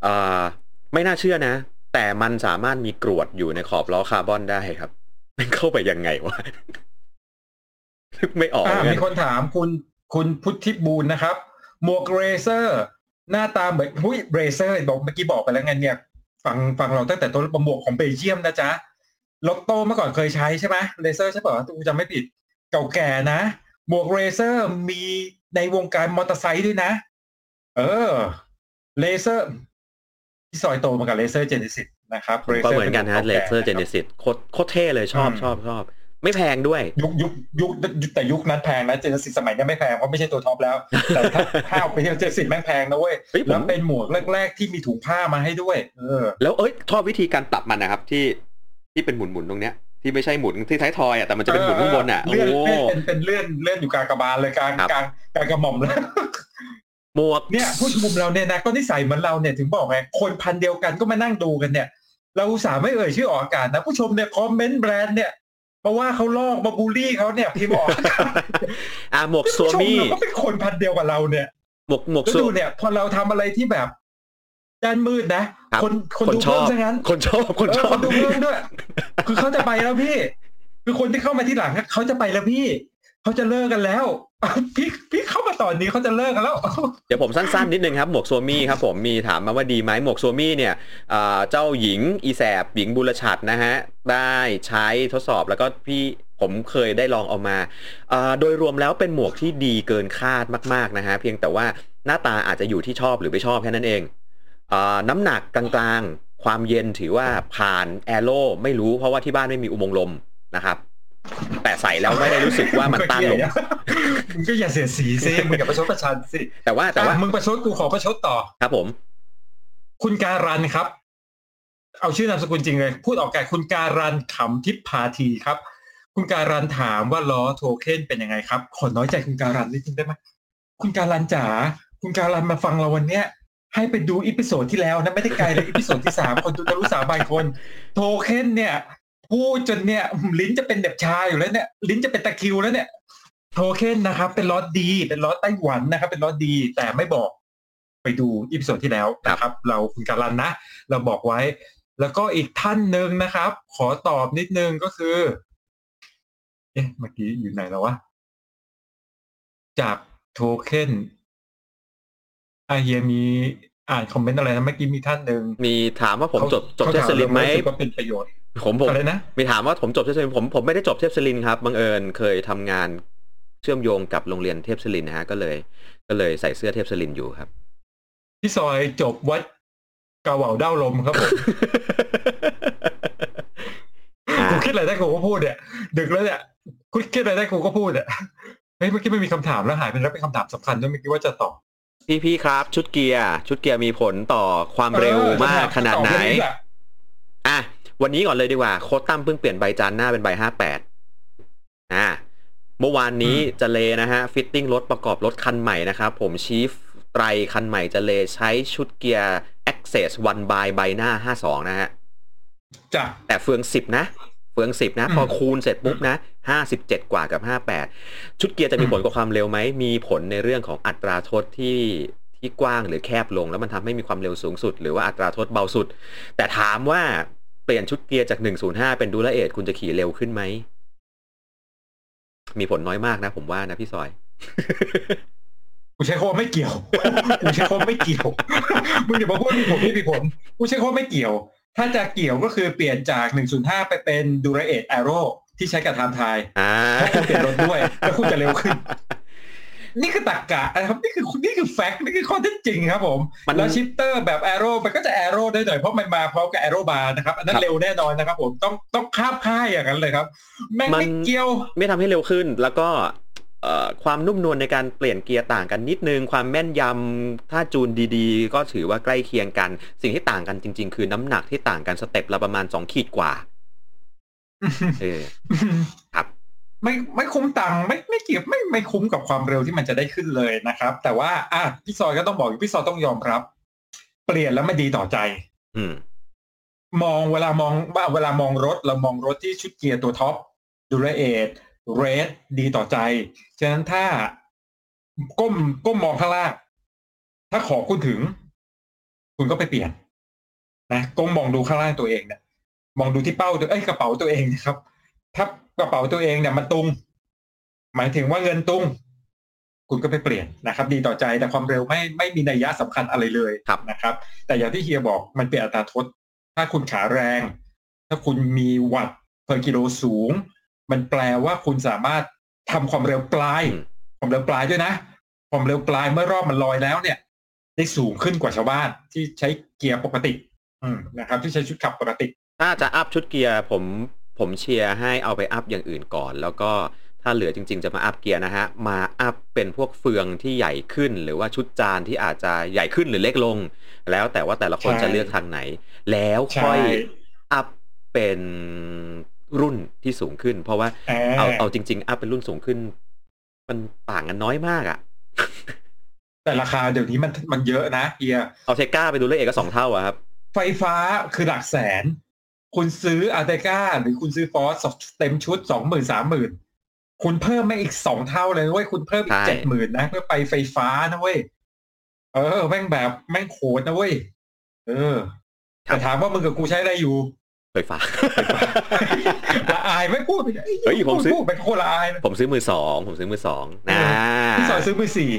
อ่าไม่น่าเชื่อนะ แต่มันสามารถมีกรวดอยู่ในขอบล้อคาร์บอนได้ครับ มันเข้าไปยังไงวะนึกไม่ออกอ่าเหมือนมีกันคนถามคุณคุณพุทธิบูลนะครับ หมวก Lazer หน้าตาเหมือนหุ้ย Lazer บอกเมื่อกี้บอกไปแล้วไงเนี่ยฟังฟังเราตั้งแต่ต้นหมวกของเบลเยียมนะจ๊ะล็อกโตเมื่อก่อนเคยใช้ใช่ไหม Lazer ใช่ป่ะกูจำไม่ผิด เก่าแก่นะ หมวก Lazer มีในวงการมอเตอร์ไซค์ด้วยนะ เออ Lazerที่ซอยโตมากับเลเซอร์เจเนซิสนะครับผมก็เหมือนกันฮะป็เลวงเซอร์เจก่าเนแก่ะคบซิสโคตรโคตรเท่เลยชอบอืมชอบชอบไม่แพงด้วยยุคยุคยุคยุคแต่ยุคนั้นแพงนะเจเนซิสสมัยนี้ไม่แพงเพราะไม่ใช่ตัวท็อปแล้ว แต่ถ้าห้าปีที่เจเนซิสแม่งแพงนะเว้ยเฮ้ยผมแล้วเป็นหมวกแรก ๆ ที่มีถุงผ้ามาให้ด้วย เออ แล้วเอ้ยชอบวิธีการปรับมันนะครับ ที่ที่เป็นหมุนหมุนๆตรงเนี้ย ที่ไม่ใช่หมุนที่ท้ายทอยอะแต่มันจะเป็นหมุนข้างบนอะโอ้เลื่อนเลื่อนเป็นเป็นเลื่อนเลื่อนอยู่กลางกระบาลเลยกลางครับกลางกลางกระหม่อมเลยหมวกเนี่ยผู้ชมเราเนี่ยนะก็นิสัยเหมือนเราเนี่ยถึงบอกไงคนพันเดียวกันก็มานั่งดูกันเนี่ย เราอุตส่าห์ไม่เอ่ยชื่อออกอากาศนะ ผู้ชมเนี่ยคอมเมนต์แบรนด์เนี่ยเพราะว่าเขาลอกมาบูลลี่เขาเนี่ยพิมพ์ออกอากาศอ่าหมวกซัวผู้ชมมี่เราก็เป็นคนพันเดียวกับเราเนี่ยหมวกหมวกแล้วซัวดูเนี่ย พอเราทำอะไรที่แบบ ด้านมืดนะครับคนคนคนดูชอเพิ่มบซะงั้น คนชอบคนเอชออคบนดูเพิ่มด้วย คือเขาจะไปแล้วพี่ คือคนที่เข้ามาที่หลังเขาจะไปแล้วพี่เขาจะเลิกกันแล้วพี่พี่เข้ามาตอนนี้เขาจะเลิกกันแล้ว เดี๋ยวผมสั้นๆนิดนึงครับหมวกซัวมี่ครับผมมีถามมาว่าดีไหมหมวกซัวมี่เนี่ยอ่าเจ้าหญิงอีแสบหญิงบุรชัดนะฮะได้ใช้ทดสอบแล้วก็พี่ผมเคยได้ลองเอามาอ่าโดยรวมแล้วเป็นหมวกที่ดีเกินคาดมาก ๆนะฮะเพียงแต่ว่าหน้าตาอาจจะอยู่ที่ชอบหรือไม่ชอบแค่นั้นเองอา น้ำหนักกลางๆ ความเย็นถือว่าผ่านแอโร่ไม่รู้เพราะว่าที่บ้านไม่มีอุโมงค์ลมนะครับแต่ใส่แล้วไม่ได้รู้สึกว่ามันต้านลมมึงก็อย่าเสียสีสิมึงอย่าประชดประชันสิแต่ว่าแต่ว่าอะมึงประชดกูขอประชดต่อครับ ผม คุณการันครับ เอาชื่อนามสกุลจริงเลย พูดออกแก่คุณการันขำทิพพาทีครับ คุณการันถามว่าล้อโทเค็นเป็นยังไงครับ ขอน้อยใจคุณการันนิดนึงได้ไหมคุณการันจ๋าคุณการันมาฟังเราวันเนี้ย ให้ไปดู episode ที่แล้วนะไม่ได้ไกลเลย episode ที่สามคนดูจะรู้สามบางคน โทเค็นเนี่ยพูดจนเนี่ยลิ้นจะเป็นเหน็บชาอยู่แล้วเนี่ย ลิ้นจะเป็นตะคริวแล้วเนี่ยโทเค็นนะครับ เป็นล้อดี เป็นล้อไต้หวันนะครับ เป็นล้อดี แต่ไม่บอกไปดู episode ที่แล้วนะครับ เราคุณการันนะ เราบอกไว้ แล้วก็อีกท่านหนึ่งนะครับ ขอตอบนิดนึงก็คือ เอ๊ะเมื่อกี้อยู่ไหนแล้ววะจากโทเค็น อาเฮียมีอ่านคอมเมนต์อะไรนะเมื่อกี้มีท่านหนึ่งมีถามว่าผมจบจบขาเทพสลินไหมขาถาเรารู้สึกว่าเป็นประโยชน์ผมผมอะไรนะมีถามว่าผมจบเทพสลินผมผมไม่ได้จบเทพสลินครับบังเอิญเคยทำงานเชื่อมโยงกับโรงเรียนเทพสลินนะฮะก็เลย ก็เลยใส่เสื้อเทพสลินอยู่ครับพี่ซอยจบวัดกาเหว่าเด้าลมครับผมอ่ากูคิดอะไรได้กูก็พูดเนี่ยดึกแล้วเนี่ยกูคิดอะไรได้กูก็พูดเนี่ยเฮ้ยเมื่อกี้ไม่มีคำถามแล้วหายไปแล้วเป็นคำถามสำคัญด้วยเมื่อกี้ว่าจะตอบ พี่พี่ครับ ชุดเกียร์ชุดเกียร์มีผลต่อความเร็วออมากขนาดไหนตอบเรื่องแหละอะ วันนี้ก่อนเลยดีกว่า โค้ชตั้มเพิ่งเปลี่ยนใบจานหน้าเป็นใบห้าแปดอ่าเมื่อวานนี้จะเลนะฮะ fitting รถประกอบรถคันใหม่นะครับ ผมชีฟไตรคันใหม่จะเลใช้ชุดเกียร์ AXS one by ใบหน้า 52 นะฮะจ้ะแต่เฟือง 10 นะ เฟือง10นะอืมพอคูณเสร็จปุ๊บนะ57กว่ากับ58ชุดเกียร์จะมีอืมผลกับความเร็วไหมมีผลในเรื่องของอัตราโทษที่ที่กว้างหรือแคบลง แล้วมันทำให้มีความเร็วสูงสุด หรือว่าอัตราโทษเบาสุด แต่ถามว่าเปลี่ยนชุดเกียร์จาก 105 เป็นดูลาเอทคุณจะขี่เร็วขึ้นไหม มีผลน้อยมากนะ ผมว่านะพี่ซอยกูใช้คำว่าไม่เกี่ยวกูใช้คำว่าไม่เกี่ยว มึงอย่ามาพูดมีผลไม่มีผลกูใช้คำว่าไม่เกี่ยว ถ้าจะเกี่ยวก็คือเปลี่ยนจาก 105 ไปเป็น d u r a 8 Aero ที่ใช้กับ time trial อ่าเพราะคุณเปลี่ยนรถด้วยแล้วคุณจะเร็วขึ้น นี่คือตรรกะนะครับนี่คือนี่คือ fact นี่คือข้อเท็จจริงครับผมมันแล้ว shifter แบบ aero มันก็จะ aero ได้หน่อยเพราะมันมาพร้อมกับ aero bar นะครับอันนั้ครันบเร็วแน่นอนนะครับผมต้องต้องคาบค่ายอย่างนั้นเลยครับ แม่งมันไม่เกี่ยว ไม่ทำให้เร็วขึ้นแล้วก็เอ่อ ความนุ่มนวลในการเปลี่ยนเกียร์ต่างกันนิดนึง ความแม่นยำถ้าจูนดีๆ ก็ถือว่าใกล้เคียงกัน สิ่งที่ต่างกันจริง ๆ คือน้ำหนักที่ต่างกันสเต็ปละประมาณ2ขีดกว่าเออครับไม่ไม่คุ้มตังค์ไม่ไม่เกี่ยวไม่ไม่คุ้มกับความเร็วที่มันจะได้ขึ้นเลยนะครับ แต่ว่าอะพี่ซอยก็ต้องบอกอยู่พี่ซอยต้องยอมรับ เปลี่ยนแล้วไม่ดีต่อใจ อืม มองเวลามองว่าเวลามองรถเรามองรถที่ชุดเกียร์ตัวท็อปดูแลเอท เรดดีต่อใจ ฉะนั้นถ้าก้มก้มมองข้างล่าง ถ้าขอคุณถึง คุณก็ไปเปลี่ยน นะก้มมองดูข้างล่างตัวเองเนี่ยมองดูที่เป้าตัวเอ้ยกระเป๋าตัวเองนะครับ ถ้ากระเป๋าตัวเองเนี่ยมันตุง หมายถึงว่าเงินตุง คุณก็ไปเปลี่ยนนะครับ ดีต่อใจแต่ความเร็วไม่ไม่มีนัยยะสำคัญอะไรเลยครับนะครับ แต่อย่างที่เฮียบอกมันเป็นอัตราทด ถ้าคุณขาแรง ถ้าคุณมีวัตต์ per กิโลสูง มันแปลว่าคุณสามารถทำความเร็วปลายอืมความเร็วปลายด้วยนะ ความเร็วปลายเมื่อรอบมันลอยแล้วเนี่ย ได้สูงขึ้นกว่าชาวบ้านที่ใช้เกียร์ปกติ อืมนะครับ ที่ใช้ชุดขับปกติ ถ้าจะอัพชุดเกียร์ผมผมเชียร์ให้เอาไปอัพอย่างอื่นก่อน แล้วก็ถ้าเหลือจริง ๆ จะมาอัพเกียร์นะฮะ มาอัพเป็นพวกเฟืองที่ใหญ่ขึ้น หรือว่าชุดจานที่อาจจะใหญ่ขึ้นหรือเล็กลง แล้วแต่ว่าแต่ละคนใช่จะเลือกทางไหน แล้วค่อยใช่อัพเป็น รุ่นที่สูงขึ้น เพราะว่าเออเอาเอาจริง ๆ อัพเป็นรุ่นสูงขึ้น มันต่างกันน้อยมากอะแต่ราคาเดี๋ยวนี้มันมันเยอะนะเฮีย Ultegra ไป Dura-Ace ก็สองเท่าอะครับ ไฟฟ้าคือหลักแสน คุณซื้อ Ultegra หรือคุณซื้อ Force เต็มชุดสองหมื่นสามหมื่นคุณเพิ่มมาอีกสองเท่าเลยเว้ยคุณเพิ่มอีกใช่เจ็ดหมื่นนะเพื่อไปไฟฟ้านะเว้ยเออแม่งแบบแม่งโขดนะเว้ยเออแต่ถามว่ามึงกับกูใช้อะไรอยู่ ไฟฟ้าละอายไม่พูดไปเฮ้ยผมซื้อพูดเป็นโคนละอายนะผมซื้อมือสองผมซื้อมือสองนะพี่สอยซื้อมือสี่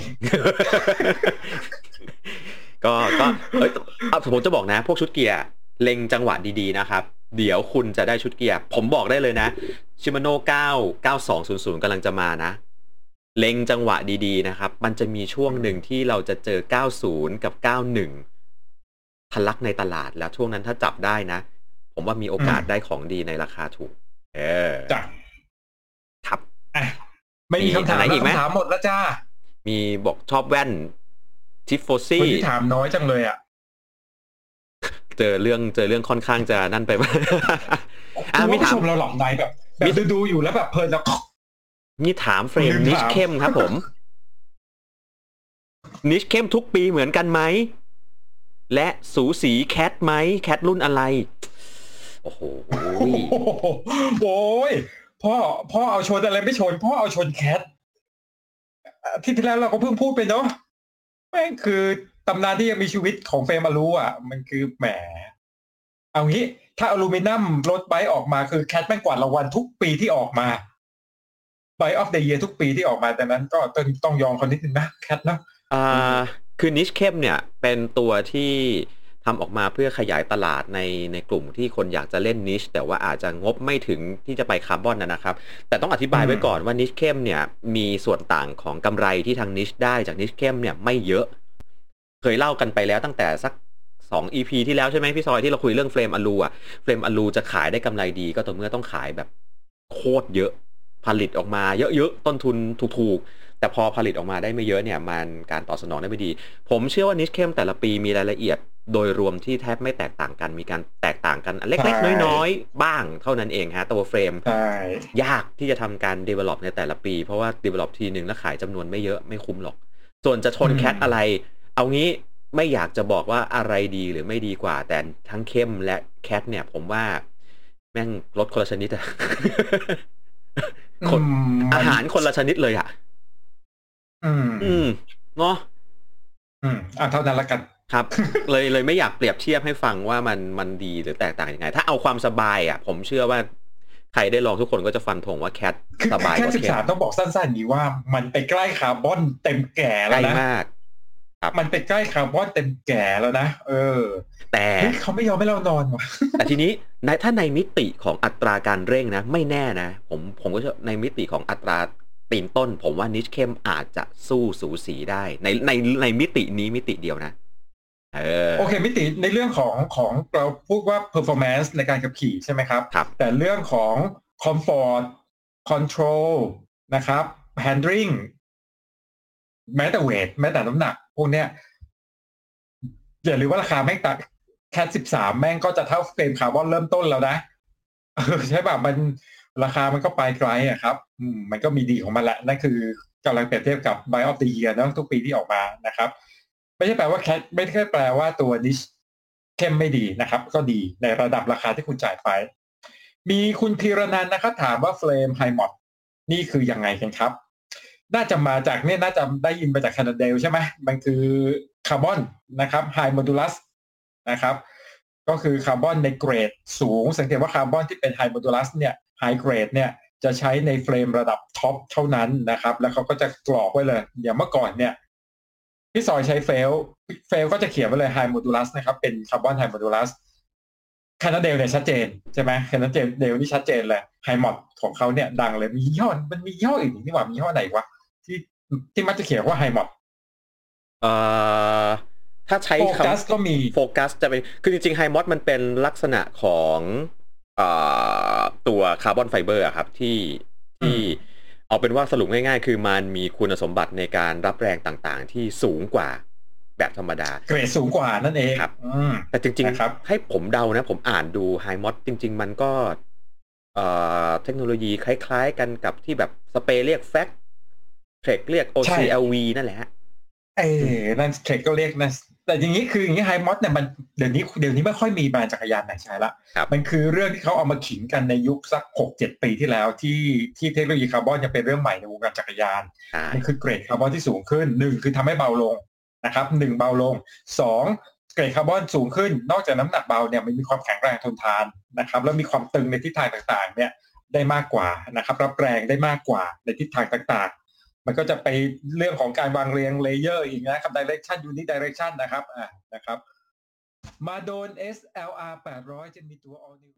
ก็ก็เอ้ยเอาผมจะบอกนะ พวกชุดเกียร์เล็งจังหวะดีๆนะครับ เดี๋ยวคุณจะได้ชุดเกียร์ผมบอกได้เลยนะชิมาโน่9 9200กำลังจะมานะ เล็งจังหวะดีๆนะครับ มันจะมีช่วงหนึ่งที่เราจะเจอ90กับ91ทะลักในตลาดแล้วช่วงนั้นถ้าจับได้นะ ผมว่ามีโอกาสอืมได้ของดีในราคาถูก เออจ้ะครับอะไม่มีคำถามมีอะไรแล้วอีกไหมคำถามหมดแล้วจ้า มีบอกชอบแว่นทิฟโฟคนซี่ที่ถามน้อยจังเลยอะ เจอเรื่องเจอเรื่องค่อนข้างจะนั่นไปบ้างอะคุณมีผู้ถามชมเราหลับในแบบแบมีบดูๆอยู่แล้วแบบเพลินแล้วมีถามเฟรมลืมนิชถามเข้มครับผม นิชเข้มทุกปีเหมือนกันไหม และสูสีแคทไหม แคทรุ่นอะไร โอ้โหโอ้ยพ่อพ่อเอาชนอะไรไม่ชน พ่อเอาชนแคทอาที่ที่แล้วเราก็เพิ่งพูดไปเนาะแม่งคือตำนานที่ยังมีชีวิตของเฟรมอารูอะ มันคือแหม เอางี้ ถ้าอลูมิเนียมรถไบค์ออกมาคือแคทแม่งกวาดรางวัลทุกปีที่ออกมาไบออฟเด e เย r ทุกปีที่ออกมาแต่นั้นก็ต้องต้องยอมคนนิดนึงนะแคทเนาะอ่าคือนิชเข้มเนี่ย เป็นตัวที่ ทำออกมาเพื่อขยายตลาดในในกลุ่มที่คนอยากจะเล่นนิชแต่ว่าอาจจะงบไม่ถึงที่จะไปคาร์บอนนะครับ แต่ต้องอธิบายไว้ก่อนว่านิชเข้มเนี่ยมีส่วนต่างของกำไรที่ทางนิชได้จากนิชเข้มเนี่ยไม่เยอะ เคยเล่ากันไปแล้วตั้งแต่สักสอง EP ที่แล้วใช่ไหมพี่ซอยที่เราคุยเรื่องเฟรมอลูอะเฟรมอลูจะขายได้กำไรดีก็ต่อเมื่อต้องขายแบบโคตรเยอะผลิตออกมาเยอะๆต้นทุนถูกๆ แต่พอผลิตออกมาได้ไม่เยอะเนี่ยมันการตอบสนองได้ไม่ดี ผมเชื่อว่านิชเข้มแต่ละปีมีรายละเอียด โดยรวมที่แทบไม่แตกต่างกันมีการแตกต่างกันเล็ก ๆ น้อยๆ บ้างเท่านั้นเองฮะตัวเฟรมใช่ยากที่จะทำการ develop ในแต่ละปี เพราะว่า develop ทีหนึ่งแล้วขายจำนวนไม่เยอะไม่คุ้มหรอก ส่วนจะชนแคทอะไร เอางี้ไม่อยากจะบอกว่าอะไรดีหรือไม่ดีกว่า แต่ทั้งเข้มและแคทเนี่ย ผมว่า แม่งลดคนละชนิดอะคนอืมอาหารคนละชนิดเลยอะอืมอืมเนาะอืมอะเท่านั้นละกัน ครับ เลยเลยไม่อยากเปรียบเทียบให้ฟังว่ามันมันดีหรือแตกต่างยังไง ถ้าเอาความสบายอะ ผมเชื่อว่าใครได้ลองทุกคนก็จะฟันธงว่าแคทคือสบายกแค่ว่าสิบเข้สามมต้องบอกสั้นๆอย่างนี้ว่ามันไปใกล้คาร์บอนเต็มแก่ใกแล้วล้นะมากมันไปใกล้คาร์บอนเต็มแก่แล้วนะเออ แต่เฮ้ยเขาไม่ยอมให้เรานอนว่ะแต่ทีนี้ในถ้าในมิติของอัตราการเร่งนะ ไม่แน่นะ ผมผมก็เชื่อในมิติของอัตราตีนต้น ผมว่านิชเข้มอาจจะสู้สูสีได้ ในในในมิตินี้มิติเดียวนะเออ โอเคมิติในเรื่องของของเราพูดว่า performance ในการขับขี่ใช่ไหมครับครับแต่เรื่องของ comfort control นะครับ handling แม้แต่เวทแม้แต่น้ำหนัก พวกเนี้ยอย่าลืมว่าราคาแม่งตัดแค่สิบสามแม่งก็จะเท่าเฟรมคาร์บอนเริ่มต้นแล้วนะเออใช่ป่ะมันราคามันก็ไปไกลอะครับอืมมันก็มีดีของมันแหละนั่นคือกำลังเปรียบเทียบกับ Buy of the Year นะทุกปีที่ออกมานะครับ ไม่ใช่แปลว่าแคทไม่ใช่แปลว่าตัวนิชเข้มไม่ดีนะครับ ก็ดีในระดับราคาที่คุณจ่ายไป มีคุณพีรนันนะครับ ถามว่าเฟรม Hi-Mod นี่คือยังไงกันครับ น่าจะมาจากเนี่ยน่าจะได้ยินมาจาก Cannondale ใช่ไหมมันคือคาร์บอนนะครับ high modulus นะครับ ก็คือคาร์บอนในเกรดสูง สังเกตว่าคาร์บอนที่เป็น high modulus เนี่ย high grade เนี่ยจะใช้ในเฟรมระดับท็อปเท่านั้นนะครับ แล้วเขาก็จะกรอกไว้เลยอย่างเมื่อก่อนเนี่ย พี่ซอยใช้ Felt Felt ก็จะเขียนไว้เลย high modulus นะครับ เป็นคาร์บอน high modulus Cannondale เนี่ยชัดเจนใช่ไหม Cannondale นี่ชัดเจนเลย Hi-Mod ของเขาเนี่ยดังเลยมียี่ห้อมันมียี่ห้ออื่นอีกนี่หว่ามียี่ห้อไหนวะที่ที่มักจะเขียนว่า Hi-Modเอ่อถ้าใช้โฟคำกัสก็มีโฟกัสจะเป็นคือจริงๆ Hi-Mod มันเป็นลักษณะของเอ่อตัว carbon fiber อะครับที่ที่ เอาเป็นว่าสรุปง่ายๆ คือมันมีคุณสมบัติในการรับแรงต่างๆ ที่สูงกว่าแบบธรรมดา เกรดสูงกว่านั่นเองครับอืมแต่จริงนะครับๆให้ผมเดานะ ผมอ่านดูไฮมอสจริง ๆ มันก็เอ่อเทคโนโลยีคล้ายๆ กันกับที่แบบสเปรย์เรียกแฟกเทรคเรียก OCLV นั่นแหละฮะเออนั่นเทรดก็เรียกนะ แต่อย่างนี้คืออย่างนี้ไฮมอสเนี่ยมันเดี๋ยวนี้เดี๋ยวนี้ไม่ค่อยมีแบรนด์จักรยานไหนใช้ละครับมันคือเรื่องที่เขาเอามาขิงกันในยุคสักหกเจ็ดปีที่แล้วที่ที่เทคโนโลยีคาร์บอนยังเป็นเรื่องใหม่ในวงการจักรยานใช่มันคือเกรดคาร์บอนที่สูงขึ้นหนึ่งคือทำให้เบาลงนะครับหนึ่งเบาลงสองเกรดคาร์บอนสูงขึ้น นอกจากน้ำหนักเบาเนี่ยมันมีความแข็งแรงทนทานนะครับแล้วมีความตึงในทิศทางต่างๆเนี่ยได้มากกว่านะครับรับแรงได้มากกว่าในทิศทางต่างๆ มันก็จะไปเรื่องของการวางเรียง layer อีกนะครับ direction unidirection นะครับอ่านะครับมาโดน SLR 800 จะมีตัว all new